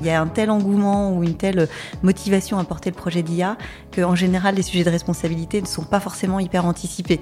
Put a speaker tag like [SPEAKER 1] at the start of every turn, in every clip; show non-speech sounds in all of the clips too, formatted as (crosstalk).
[SPEAKER 1] Il y a un tel engouement ou une telle motivation à porter le projet d'IA qu'en général, les sujets de responsabilité ne sont pas forcément hyper anticipés.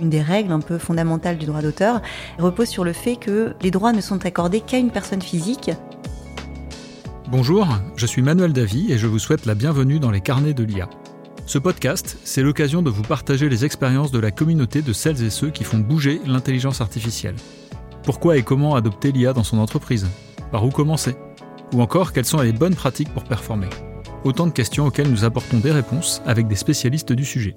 [SPEAKER 1] Une des règles un peu fondamentales du droit d'auteur repose sur le fait que les droits ne sont accordés qu'à une personne physique.
[SPEAKER 2] Bonjour, je suis Manuel Davy et je vous souhaite la bienvenue dans les carnets de l'IA. Ce podcast, c'est l'occasion de vous partager les expériences de la communauté de celles et ceux qui font bouger l'intelligence artificielle. Pourquoi et comment adopter l'IA dans son entreprise? Par où commencer? Ou encore, quelles sont les bonnes pratiques pour performer Autant de questions auxquelles nous apportons des réponses avec des spécialistes du sujet.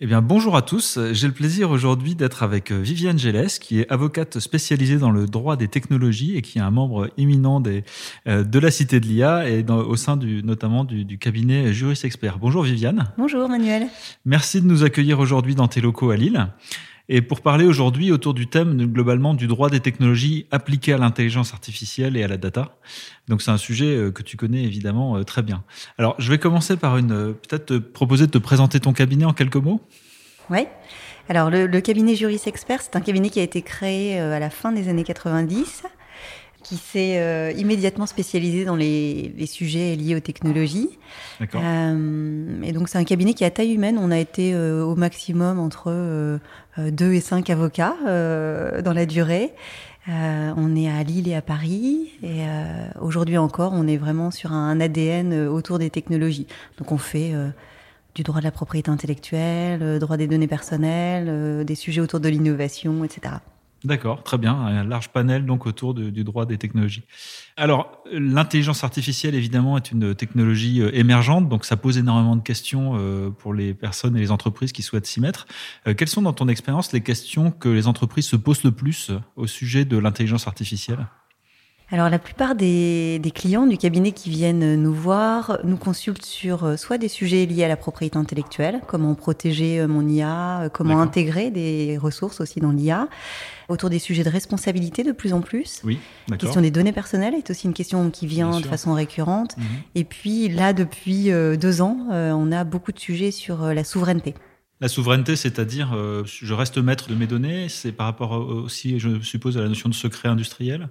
[SPEAKER 2] Eh bien, bonjour à tous. J'ai le plaisir aujourd'hui d'être avec Viviane Gélès, qui est avocate spécialisée dans le droit des technologies et qui est un membre éminent des, euh, de la Cité de l'IA et dans, au sein du, notamment du, du cabinet Juris Expert. Bonjour Viviane.
[SPEAKER 1] Bonjour Manuel.
[SPEAKER 2] Merci de nous accueillir aujourd'hui dans tes locaux à Lille. Et pour parler aujourd'hui autour du thème globalement du droit des technologies appliquées à l'intelligence artificielle et à la data. Donc c'est un sujet euh, que tu connais évidemment euh, très bien. Alors je vais commencer par une euh, peut-être te proposer de te présenter ton cabinet en quelques mots.
[SPEAKER 1] Oui. Alors le, le cabinet Juris Expert, c'est un cabinet qui a été créé à la fin des années 90 qui s'est euh, immédiatement spécialisé dans les, les, sujets liés aux technologies. Euh, et donc c'est un cabinet qui est à taille humaine. On a été euh, au maximum entre deux et cinq avocats dans la durée. on est à Lille et à Paris. Et aujourd'hui encore, on est vraiment sur un ADN autour des technologies. Donc on fait du droit de la propriété intellectuelle, droit des données personnelles, des sujets autour de l'innovation, etc.
[SPEAKER 2] D'accord, très bien. Un large panel donc autour du droit des technologies. Alors, l'intelligence artificielle, évidemment, est une technologie euh, émergente, donc ça pose énormément de questions euh, pour les personnes et les entreprises qui souhaitent s'y mettre. Euh, quelles sont, dans ton expérience, les questions que les entreprises se posent le plus au sujet de l'intelligence artificielle?
[SPEAKER 1] Alors la plupart des, des, clients du cabinet qui viennent nous voir nous consultent sur euh, soit des sujets liés à la propriété intellectuelle, comment protéger euh, mon IA, euh, comment intégrer des ressources aussi dans l'IA, autour des sujets de responsabilité de plus en plus.
[SPEAKER 2] Oui,
[SPEAKER 1] la question des données personnelles est aussi une question qui vient de façon récurrente. Mhm. Et puis là, depuis deux ans, on a beaucoup de sujets sur la souveraineté.
[SPEAKER 2] La souveraineté, c'est-à-dire, je reste maître de mes données, c'est par rapport aussi, je suppose, à la notion de secret industriel?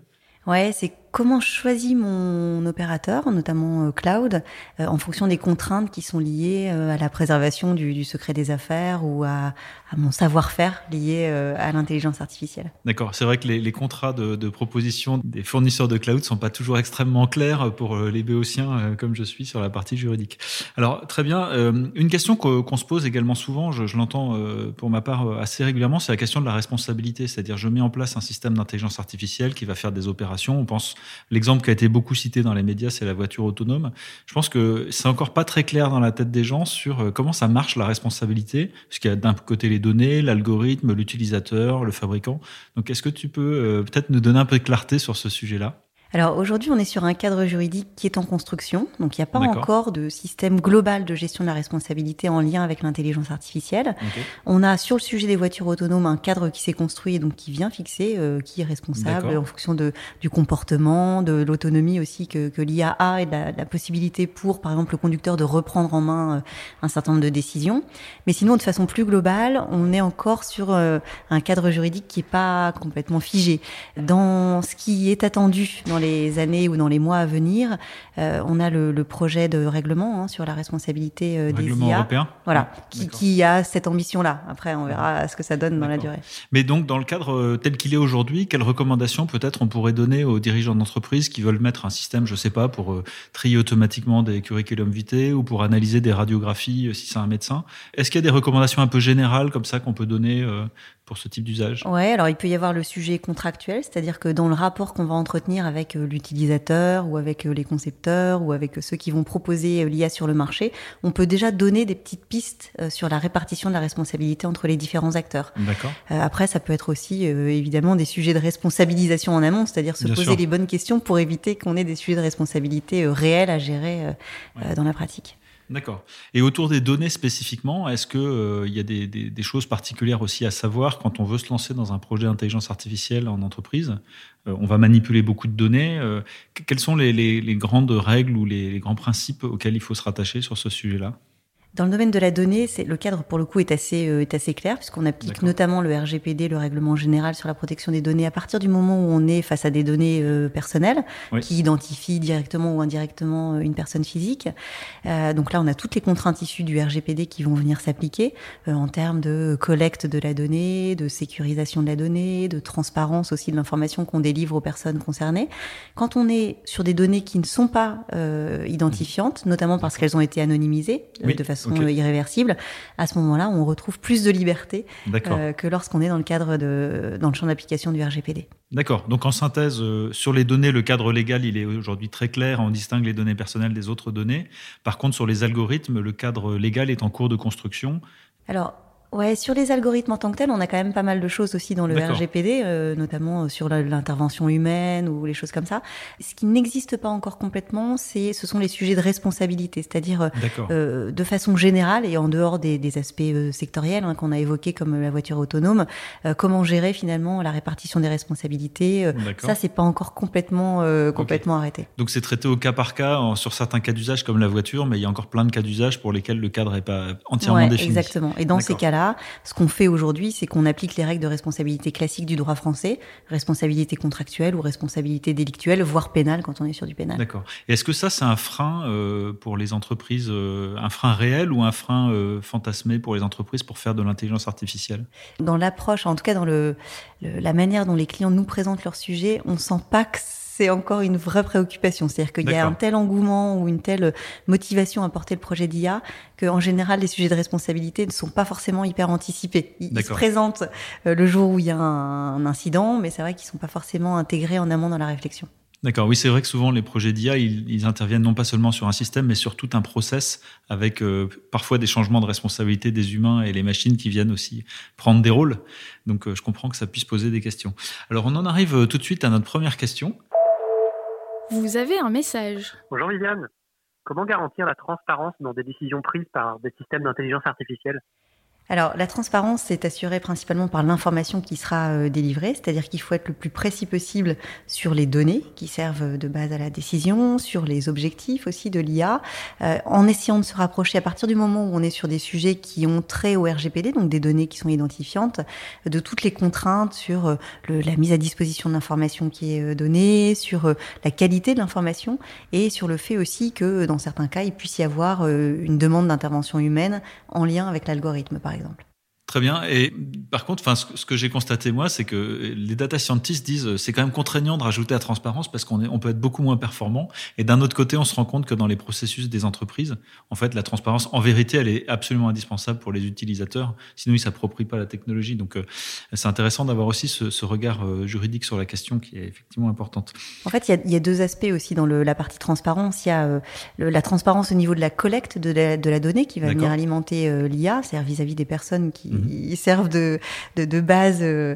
[SPEAKER 1] Ouais, c'est comment je mon opérateur, notamment euh, cloud, euh, en fonction des contraintes qui sont liées euh, à la préservation du, secret des affaires ou à, mon savoir-faire lié à l'intelligence artificielle.
[SPEAKER 2] D'accord, c'est vrai que les, contrats de, proposition des fournisseurs de cloud sont pas toujours extrêmement clairs pour les béotiens comme je suis sur la partie juridique. Alors très bien, une question qu'on se pose également souvent, je, je l'entends pour ma part assez régulièrement, c'est la question de la responsabilité, c'est-à-dire je mets en place un système d'intelligence artificielle qui va faire des opérations, on pense L'exemple qui a été beaucoup cité dans les médias, c'est la voiture autonome. Je pense que c'est encore pas très clair dans la tête des gens sur euh, comment ça marche la responsabilité, parce qu'il y a d'un côté les données, l'algorithme, l'utilisateur, le fabricant. Donc, est-ce que tu peux euh, peut-être nous donner un peu de clarté sur ce sujet-là?
[SPEAKER 1] Alors aujourd'hui, on est sur un cadre juridique qui est en construction, donc il n'y a pas encore de système global de gestion de la responsabilité en lien avec l'intelligence artificielle. On a sur le sujet des voitures autonomes un cadre qui s'est construit et donc qui vient fixer euh, qui est responsable en fonction de, du comportement, de l'autonomie aussi que, que l'IA a et de la, possibilité pour, par exemple, le conducteur de reprendre en main euh, un certain nombre de décisions. Mais sinon, de façon plus globale, on est encore sur euh, un cadre juridique qui n'est pas complètement figé. Dans ce qui est attendu dans les années ou dans les mois à venir, euh, on a le, le, projet de règlement hein, sur la responsabilité euh, des IA.
[SPEAKER 2] européen.
[SPEAKER 1] Voilà, qui, qui, a cette ambition-là. Après, on verra ce que ça donne dans la durée.
[SPEAKER 2] Mais donc, dans le cadre euh, tel qu'il est aujourd'hui, quelles recommandations peut-être on pourrait donner aux dirigeants d'entreprise qui veulent mettre un système, je sais pas, pour euh, trier automatiquement des curriculum vitae ou pour analyser des radiographies si c'est un médecin? Est-ce qu'il y a des recommandations un peu générales comme ça qu'on peut donner pour ce type d'usage
[SPEAKER 1] Ouais, alors il peut y avoir le sujet contractuel, c'est-à-dire que dans le rapport qu'on va entretenir avec euh, l'utilisateur ou avec euh, les concepteurs ou avec euh, ceux qui vont proposer l'IA sur le marché, on peut déjà donner des petites pistes sur la répartition de la responsabilité entre les différents acteurs.
[SPEAKER 2] D'accord.
[SPEAKER 1] après, ça peut être aussi évidemment des sujets de responsabilisation en amont, c'est-à-dire se poser les bonnes questions pour éviter qu'on ait des sujets de responsabilité réels à gérer dans la pratique.
[SPEAKER 2] D'accord. Et autour des données spécifiquement, est-ce qu'il euh, y a des, choses particulières aussi à savoir quand on veut se lancer dans un projet d'intelligence artificielle en entreprise euh, On va manipuler beaucoup de données. Euh, quelles sont les, grandes règles ou les grands principes auxquels il faut se rattacher sur ce sujet-là?
[SPEAKER 1] Dans le domaine de la donnée, c'est, le cadre pour le coup est assez, euh, est assez clair puisqu'on applique notamment le RGPD, le règlement général sur la protection des données, à partir du moment où on est face à des données euh, personnelles qui identifient directement ou indirectement euh, une personne physique. Euh, donc là, on a toutes les contraintes issues du RGPD qui vont venir s'appliquer en termes de collecte de la donnée, de sécurisation de la donnée, de transparence aussi de l'information qu'on délivre aux personnes concernées. Quand on est sur des données qui ne sont pas identifiantes, notamment parce qu'elles ont été anonymisées de façon irréversible, à ce moment-là, on retrouve plus de liberté euh, que lorsqu'on est dans le cadre de, dans le champ d'application du RGPD.
[SPEAKER 2] D'accord. Donc en synthèse, euh, sur les données, le cadre légal, il est aujourd'hui très clair. On distingue les données personnelles des autres données. Par contre, sur les algorithmes, le cadre légal est en cours de construction.
[SPEAKER 1] Alors, Ouais, sur les algorithmes en tant que tels, on a quand même pas mal de choses aussi dans le RGPD, euh, notamment euh, sur l'intervention humaine ou les choses comme ça. Ce qui n'existe pas encore complètement, c'est ce sont les sujets de responsabilité, c'est-à-dire euh, de façon générale et en dehors des, des aspects sectoriels hein, qu'on a évoqués comme la voiture autonome, comment gérer finalement la répartition des responsabilités. ça, c'est pas encore complètement complètement arrêté.
[SPEAKER 2] Donc c'est traité au cas par cas sur certains cas d'usage comme la voiture, mais il y a encore plein de cas d'usage pour lesquels le cadre est pas entièrement
[SPEAKER 1] ouais,
[SPEAKER 2] défini.
[SPEAKER 1] Exactement. Et dans ces cas-là ce qu'on fait aujourd'hui, c'est qu'on applique les règles de responsabilité classique du droit français, responsabilité contractuelle ou responsabilité délictuelle, voire pénale quand on est sur du pénal.
[SPEAKER 2] D'accord. Est-ce que ça, c'est un frein euh, pour les entreprises, euh, un frein réel ou un frein euh, fantasmé pour les entreprises pour faire de l'intelligence artificielle?
[SPEAKER 1] Dans l'approche, en tout cas dans le, la manière dont les clients nous présentent leur sujet, on sent pas que c'est encore une vraie préoccupation. C'est-à-dire qu'il y a un tel engouement ou une telle motivation à porter le projet d'IA qu'en général, les sujets de responsabilité ne sont pas forcément hyper anticipés. Ils, se présentent euh, le jour où il y a un, incident, mais c'est vrai qu'ils sont pas forcément intégrés en amont dans la réflexion.
[SPEAKER 2] D'accord, oui, c'est vrai que souvent les projets d'IA, ils, interviennent non pas seulement sur un système, mais sur tout un process avec euh, parfois des changements de responsabilité des humains et les machines qui viennent aussi prendre des rôles. Donc euh, je comprends que ça puisse poser des questions. Alors on en arrive tout de suite à notre première question.
[SPEAKER 3] Vous avez un message.
[SPEAKER 4] Bonjour Viviane. Comment garantir la transparence dans des décisions prises par des systèmes d'intelligence artificielle?
[SPEAKER 1] Alors, la transparence est assurée principalement par l'information qui sera euh, délivrée, c'est-à-dire qu'il faut être le plus précis possible sur les données qui servent de base à la décision, sur les objectifs aussi de l'IA, euh, en essayant de se rapprocher à partir du moment où on est sur des sujets qui ont trait au RGPD, donc des données qui sont identifiantes, de toutes les contraintes sur euh, la mise à disposition de l'information qui est donnée, sur la qualité de l'information et sur le fait aussi que dans certains cas, il puisse y avoir une demande d'intervention humaine en lien avec l'algorithme, par exemple exemple.
[SPEAKER 2] Très bien. Et par contre, enfin, ce que j'ai constaté moi, c'est que les data scientists disent c'est quand même contraignant de rajouter la transparence parce qu'on on peut être beaucoup moins performant. Et d'un autre côté, on se rend compte que dans les processus des entreprises, en fait, la transparence, en vérité, elle est absolument indispensable pour les utilisateurs. Sinon, ils s'approprient pas la technologie. Donc, euh, c'est intéressant d'avoir aussi ce, ce regard euh, juridique sur la question qui est effectivement importante.
[SPEAKER 1] En fait, il y a, il y a deux aspects aussi dans le, la partie transparence. Il y a euh, la transparence au niveau de la collecte de la, de la donnée qui va venir alimenter l'IA, c'est-à-dire vis-à-vis des personnes qui ils servent de, de, base euh,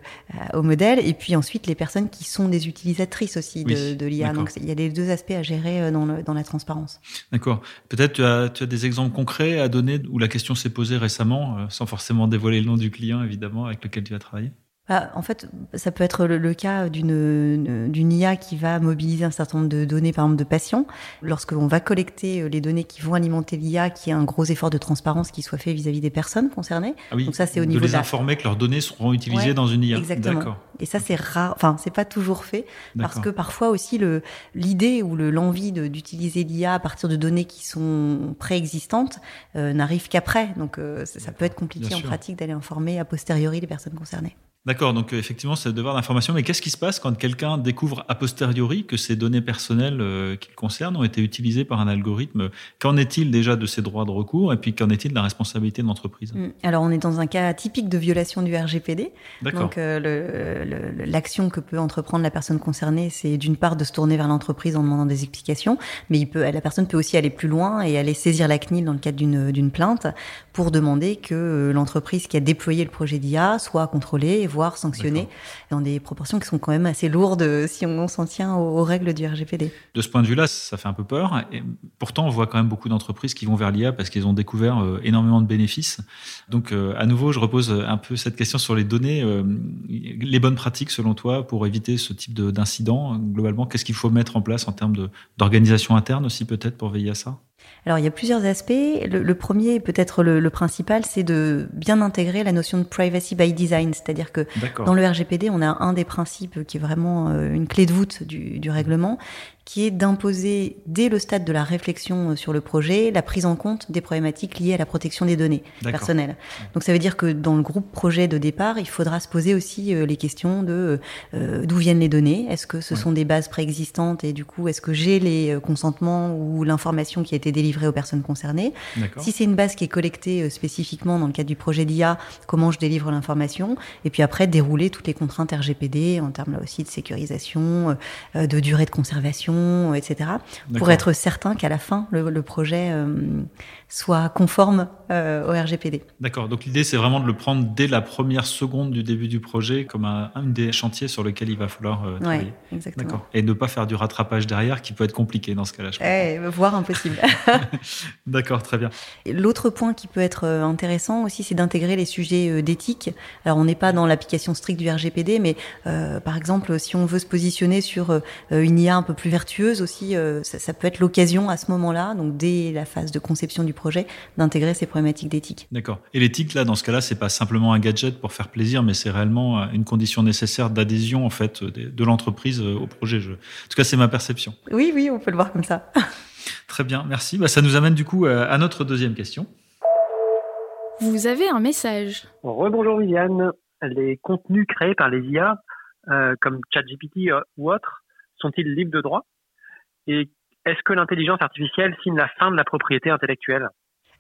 [SPEAKER 1] au modèle. Et puis ensuite, les personnes qui sont des utilisatrices aussi de, de l'IA. Donc il y a les deux aspects à gérer euh, dans, le, dans la transparence.
[SPEAKER 2] D'accord. Peut-être tu as, tu as des exemples concrets à donner où la question s'est posée récemment, euh, sans forcément dévoiler le nom du client, évidemment, avec lequel tu as travaillé
[SPEAKER 1] bah, en fait, ça peut être le, cas d'une IA qui va mobiliser un certain nombre de données, par exemple de patients. Lorsqu'on va collecter euh, les données qui vont alimenter l'IA, qui y a un gros effort de transparence qui soit fait vis-à-vis des personnes concernées.
[SPEAKER 2] Ah oui, Donc ça, c'est au niveau de les informer que leurs données seront utilisées dans une IA.
[SPEAKER 1] Exactement. Et ça, c'est rare. Enfin, c'est pas toujours fait parce que parfois aussi le l'idée ou l'envie d'utiliser l'IA à partir de données qui sont préexistantes euh, n'arrive qu'après. Donc euh, ça, peut être compliqué en pratique d'aller informer a posteriori les personnes concernées.
[SPEAKER 2] D'accord, donc euh, effectivement, c'est le devoir d'information. Mais qu'est-ce qui se passe quand quelqu'un découvre a posteriori que ces données personnelles euh, qu'il concerne ont été utilisées par un algorithme? Qu'en est-il déjà de ses droits de recours Et puis qu'en est-il de la responsabilité de l'entreprise?
[SPEAKER 1] Mm. Alors, on est dans un cas typique de violation du RGPD. Donc, euh, l'action que peut entreprendre la personne concernée, c'est d'une part de se tourner vers l'entreprise en demandant des explications, mais il peut, la personne peut aussi aller plus loin et aller saisir la CNIL dans le cadre d'une plainte pour demander que l'entreprise qui a déployé le projet d'IA soit contrôlée voire sanctionner dans des proportions qui sont quand même assez lourdes si on s'en tient aux, règles du RGPD.
[SPEAKER 2] De ce point de vue-là, ça fait un peu peur. Et pourtant, on voit quand même beaucoup d'entreprises qui vont vers l'IA parce qu'ils ont découvert euh, énormément de bénéfices. Donc, euh, à nouveau, je repose un peu cette question sur les données. Euh, les bonnes pratiques, selon toi, pour éviter ce type d'incident, globalement, qu'est-ce qu'il faut mettre en place en termes d'organisation interne aussi, peut-être, pour veiller à ça?
[SPEAKER 1] Alors il y a plusieurs aspects. Le, premier, peut-être le, principal, c'est de bien intégrer la notion de privacy by design, c'est-à-dire que dans le RGPD, on a un des principes qui est vraiment euh, une clé de voûte du, du règlement, qui est d'imposer dès le stade de la réflexion euh, sur le projet la prise en compte des problématiques liées à la protection des données personnelles. Donc ça veut dire que dans le groupe projet de départ, il faudra se poser aussi euh, les questions de euh, d'où viennent les données, est-ce que ce sont des bases préexistantes et du coup est-ce que j'ai les consentements ou l'information qui a été délivrée aux personnes concernées? Si c'est une base qui est collectée spécifiquement dans le cadre du projet d'IA, comment je délivre l'information? Et puis après dérouler toutes les contraintes RGPD en termes là aussi de sécurisation, de durée de conservation etc., pour être certain qu'à la fin, le, projet euh, soit conforme euh, au RGPD.
[SPEAKER 2] D'accord. Donc l'idée, c'est vraiment de le prendre dès la première seconde du début du projet comme un, des chantiers sur lequel il va falloir euh, travailler.
[SPEAKER 1] exactement. D'accord.
[SPEAKER 2] Et ne pas faire du rattrapage derrière, qui peut être compliqué dans ce cas-là.
[SPEAKER 1] Eh, voire impossible. (laughs) (laughs)
[SPEAKER 2] D'accord, très bien.
[SPEAKER 1] L'autre point qui peut être intéressant aussi, c'est d'intégrer les sujets d'éthique. Alors on n'est pas dans l'application stricte du RGPD, mais par exemple, si on veut se positionner sur une IA un peu plus vertueuse aussi, euh, ça, peut être l'occasion à ce moment-là, donc dès la phase de conception du projet, d'intégrer ces problématiques d'éthique.
[SPEAKER 2] D'accord. Et l'éthique, là, dans ce cas-là, c'est pas simplement un gadget pour faire plaisir, mais c'est réellement euh, une condition nécessaire d'adhésion en fait de, l'entreprise euh, au projet. En tout cas, c'est ma perception.
[SPEAKER 1] Oui, oui, on peut le voir comme ça. (laughs)
[SPEAKER 2] Très bien, merci. Bah, ça nous amène du coup à notre deuxième question.
[SPEAKER 3] Vous avez un message.
[SPEAKER 4] Rebonjour Viviane. Les contenus créés par les IA, comme ChatGPT ou autres, sont-ils libres de droit? Et est-ce que l'intelligence artificielle signe la fin de la propriété intellectuelle?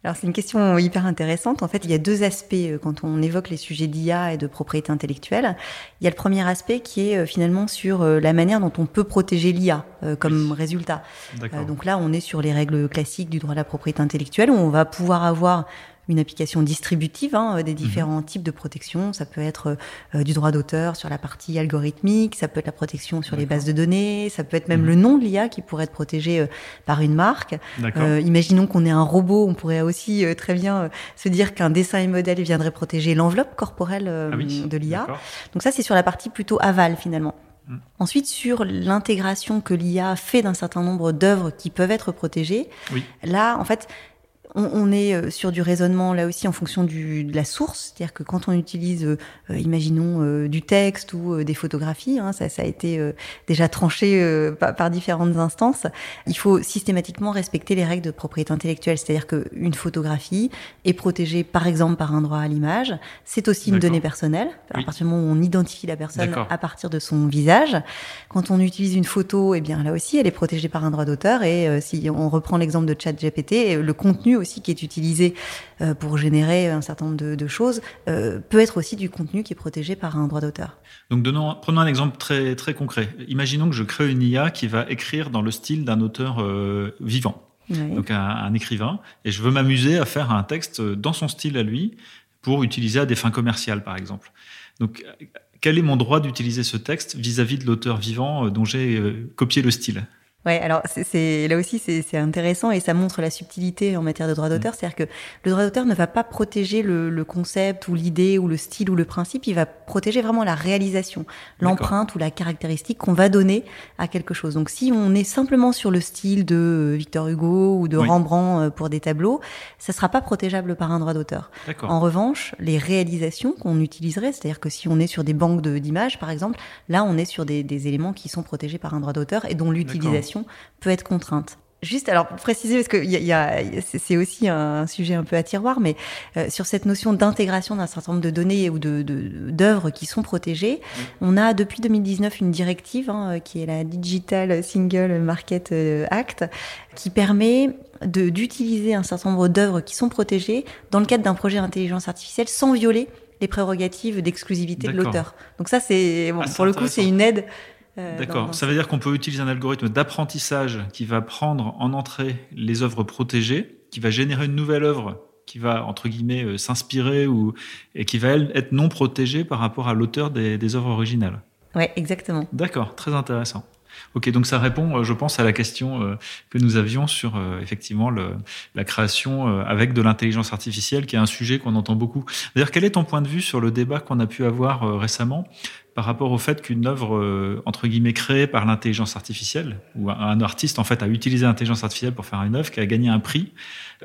[SPEAKER 1] Alors c'est une question hyper intéressante. En fait, il y a deux aspects euh, quand on évoque les sujets d'IA et de propriété intellectuelle. Il y a le premier aspect qui est euh, finalement sur euh, la manière dont on peut protéger l'IA comme résultat. donc là, on est sur les règles classiques du droit de la propriété intellectuelle où on va pouvoir avoir une application distributive hein, euh, des mhm. différents types de protection. Ça peut être euh, du droit d'auteur sur la partie algorithmique, ça peut être la protection sur les bases de données, ça peut être même mhm. le nom de l'IA qui pourrait être protégé euh, par une marque. imaginons qu'on ait un robot, on pourrait aussi très bien se dire qu'un dessin et modèle viendrait protéger l'enveloppe corporelle ah de l'IA. Donc ça, c'est sur la partie plutôt aval finalement. Mm. Ensuite, sur l'intégration que l'IA fait d'un certain nombre d'œuvres qui peuvent être protégées, là, en fait, on, est euh, sur du raisonnement là aussi en fonction du, de la source, c'est-à-dire que quand on utilise, euh, euh, imaginons, du texte ou des photographies, hein, ça, ça, a été déjà tranché par, différentes instances, il faut systématiquement respecter les règles de propriété intellectuelle, c'est-à-dire qu'une photographie est protégée par exemple par un droit à l'image, c'est aussi une donnée personnelle, à partir du moment où on identifie la personne à partir de son visage. Quand on utilise une photo, eh bien là aussi, elle est protégée par un droit d'auteur, et si on reprend l'exemple de ChatGPT, le contenu aussi qui est utilisé euh, pour générer un certain nombre de, choses euh, peut être aussi du contenu qui est protégé par un droit d'auteur.
[SPEAKER 2] Donc donnons, prenons un exemple très, très concret. Imaginons que je crée une IA qui va écrire dans le style d'un auteur euh, vivant, donc un, écrivain, et je veux m'amuser à faire un texte dans son style à lui pour utiliser à des fins commerciales, par exemple. Donc, quel est mon droit d'utiliser ce texte vis-à-vis -vis de l'auteur vivant dont j'ai copié le style?
[SPEAKER 1] Ouais, alors c'est là aussi c'est intéressant et ça montre la subtilité en matière de droit d'auteur, mm. c'est-à-dire que le droit d'auteur ne va pas protéger le, le concept ou l'idée ou le style ou le principe, il va protéger vraiment la réalisation, l'empreinte ou la caractéristique qu'on va donner à quelque chose. Donc si on est simplement sur le style de Victor Hugo ou de Rembrandt euh, pour des tableaux, ça sera pas protégeable par un droit d'auteur. En revanche, les réalisations qu'on utiliserait, c'est-à-dire que si on est sur des banques d'images par exemple, là on est sur des, des éléments qui sont protégés par un droit d'auteur et dont l'utilisation peut être contrainte. Juste, alors pour préciser, parce que y a, c'est aussi un sujet un peu à tiroir, mais euh, sur cette notion d'intégration d'un certain nombre de données ou de d'œuvres qui sont protégées, on a depuis 2019 une directive hein, qui est la Digital Single Market euh, Act, qui permet d'utiliser un certain nombre d'œuvres qui sont protégées dans le cadre d'un projet d'intelligence artificielle sans violer les prérogatives d'exclusivité de l'auteur. Donc ça, c'est bon, ah, pour le coup, c'est une aide
[SPEAKER 2] euh, D'accord. Ça veut dire qu'on peut utiliser un algorithme d'apprentissage qui va prendre en entrée les œuvres protégées, qui va générer une nouvelle œuvre qui va entre guillemets euh, s'inspirer ou et qui va elle, être non protégée par rapport à l'auteur des, des œuvres originales.
[SPEAKER 1] Ouais, exactement.
[SPEAKER 2] D'accord, très intéressant. Ok, donc ça répond, euh, je pense, à la question que nous avions sur effectivement le, la création avec de l'intelligence artificielle, qui est un sujet qu'on entend beaucoup. D'ailleurs, quel est ton point de vue sur le débat qu'on a pu avoir récemment? Par rapport au fait qu'une œuvre, euh, entre guillemets, créée par l'intelligence artificielle, ou un, artiste, en fait, a utilisé l'intelligence artificielle pour faire une œuvre qui a gagné un prix,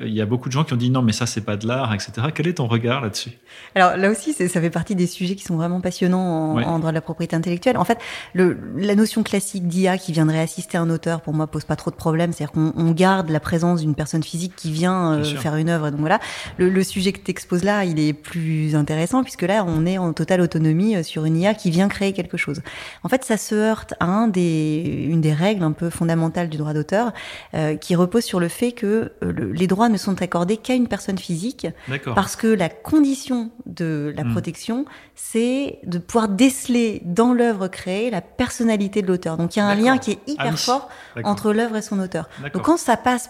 [SPEAKER 2] euh, il y a beaucoup de gens qui ont dit non, mais ça, c'est pas de l'art, etc. Quel est ton regard là-dessus?
[SPEAKER 1] Alors là aussi, ça fait partie des sujets qui sont vraiment passionnants en, droit de la propriété intellectuelle. En fait, le, la notion classique d'IA qui viendrait assister un auteur, pour moi, pose pas trop de problème. C'est-à-dire qu'on garde la présence d'une personne physique qui vient euh, faire une œuvre. Donc voilà, le, le sujet que tu exposes là, il est plus intéressant puisque là, on est en totale autonomie sur une IA qui vient créer quelque chose. En fait, ça se heurte à un des, une des règles un peu fondamentales du droit d'auteur, euh, qui repose sur le fait que euh, les droits ne sont accordés qu'à une personne physique, parce que la condition de la hmm. protection, c'est de pouvoir déceler dans l'œuvre créée la personnalité de l'auteur. Donc il y a un lien qui est hyper ah fort entre l'œuvre et son auteur. Donc quand ça passe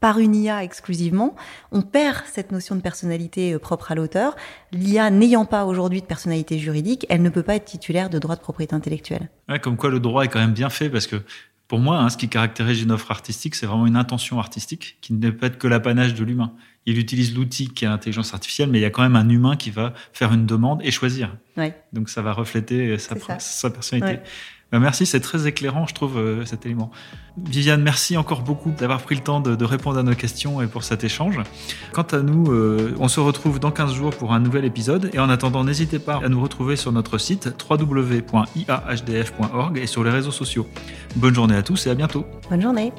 [SPEAKER 1] par une IA exclusivement, on perd cette notion de personnalité euh, propre à l'auteur. L'IA n'ayant pas aujourd'hui de personnalité juridique, elle ne peut pas être titulaire de droit de propriété intellectuelle.
[SPEAKER 2] comme quoi le droit est quand même bien fait parce que pour moi, hein, ce qui caractérise une offre artistique, c'est vraiment une intention artistique qui ne peut être que l'apanage de l'humain. Il utilise l'outil qui est l'intelligence artificielle, mais il y a quand même un humain qui va faire une demande et choisir. Donc ça va refléter sa, sa personnalité. Merci, c'est très éclairant, je trouve, euh, cet élément. Viviane, merci encore beaucoup d'avoir pris le temps de, répondre à nos questions et pour cet échange. Quant à nous, euh, on se retrouve dans 15 jours pour un nouvel épisode. Et en attendant, n'hésitez pas à nous retrouver sur notre site www.iahdf.org et sur les réseaux sociaux. Bonne journée à tous et à bientôt.
[SPEAKER 1] Bonne journée.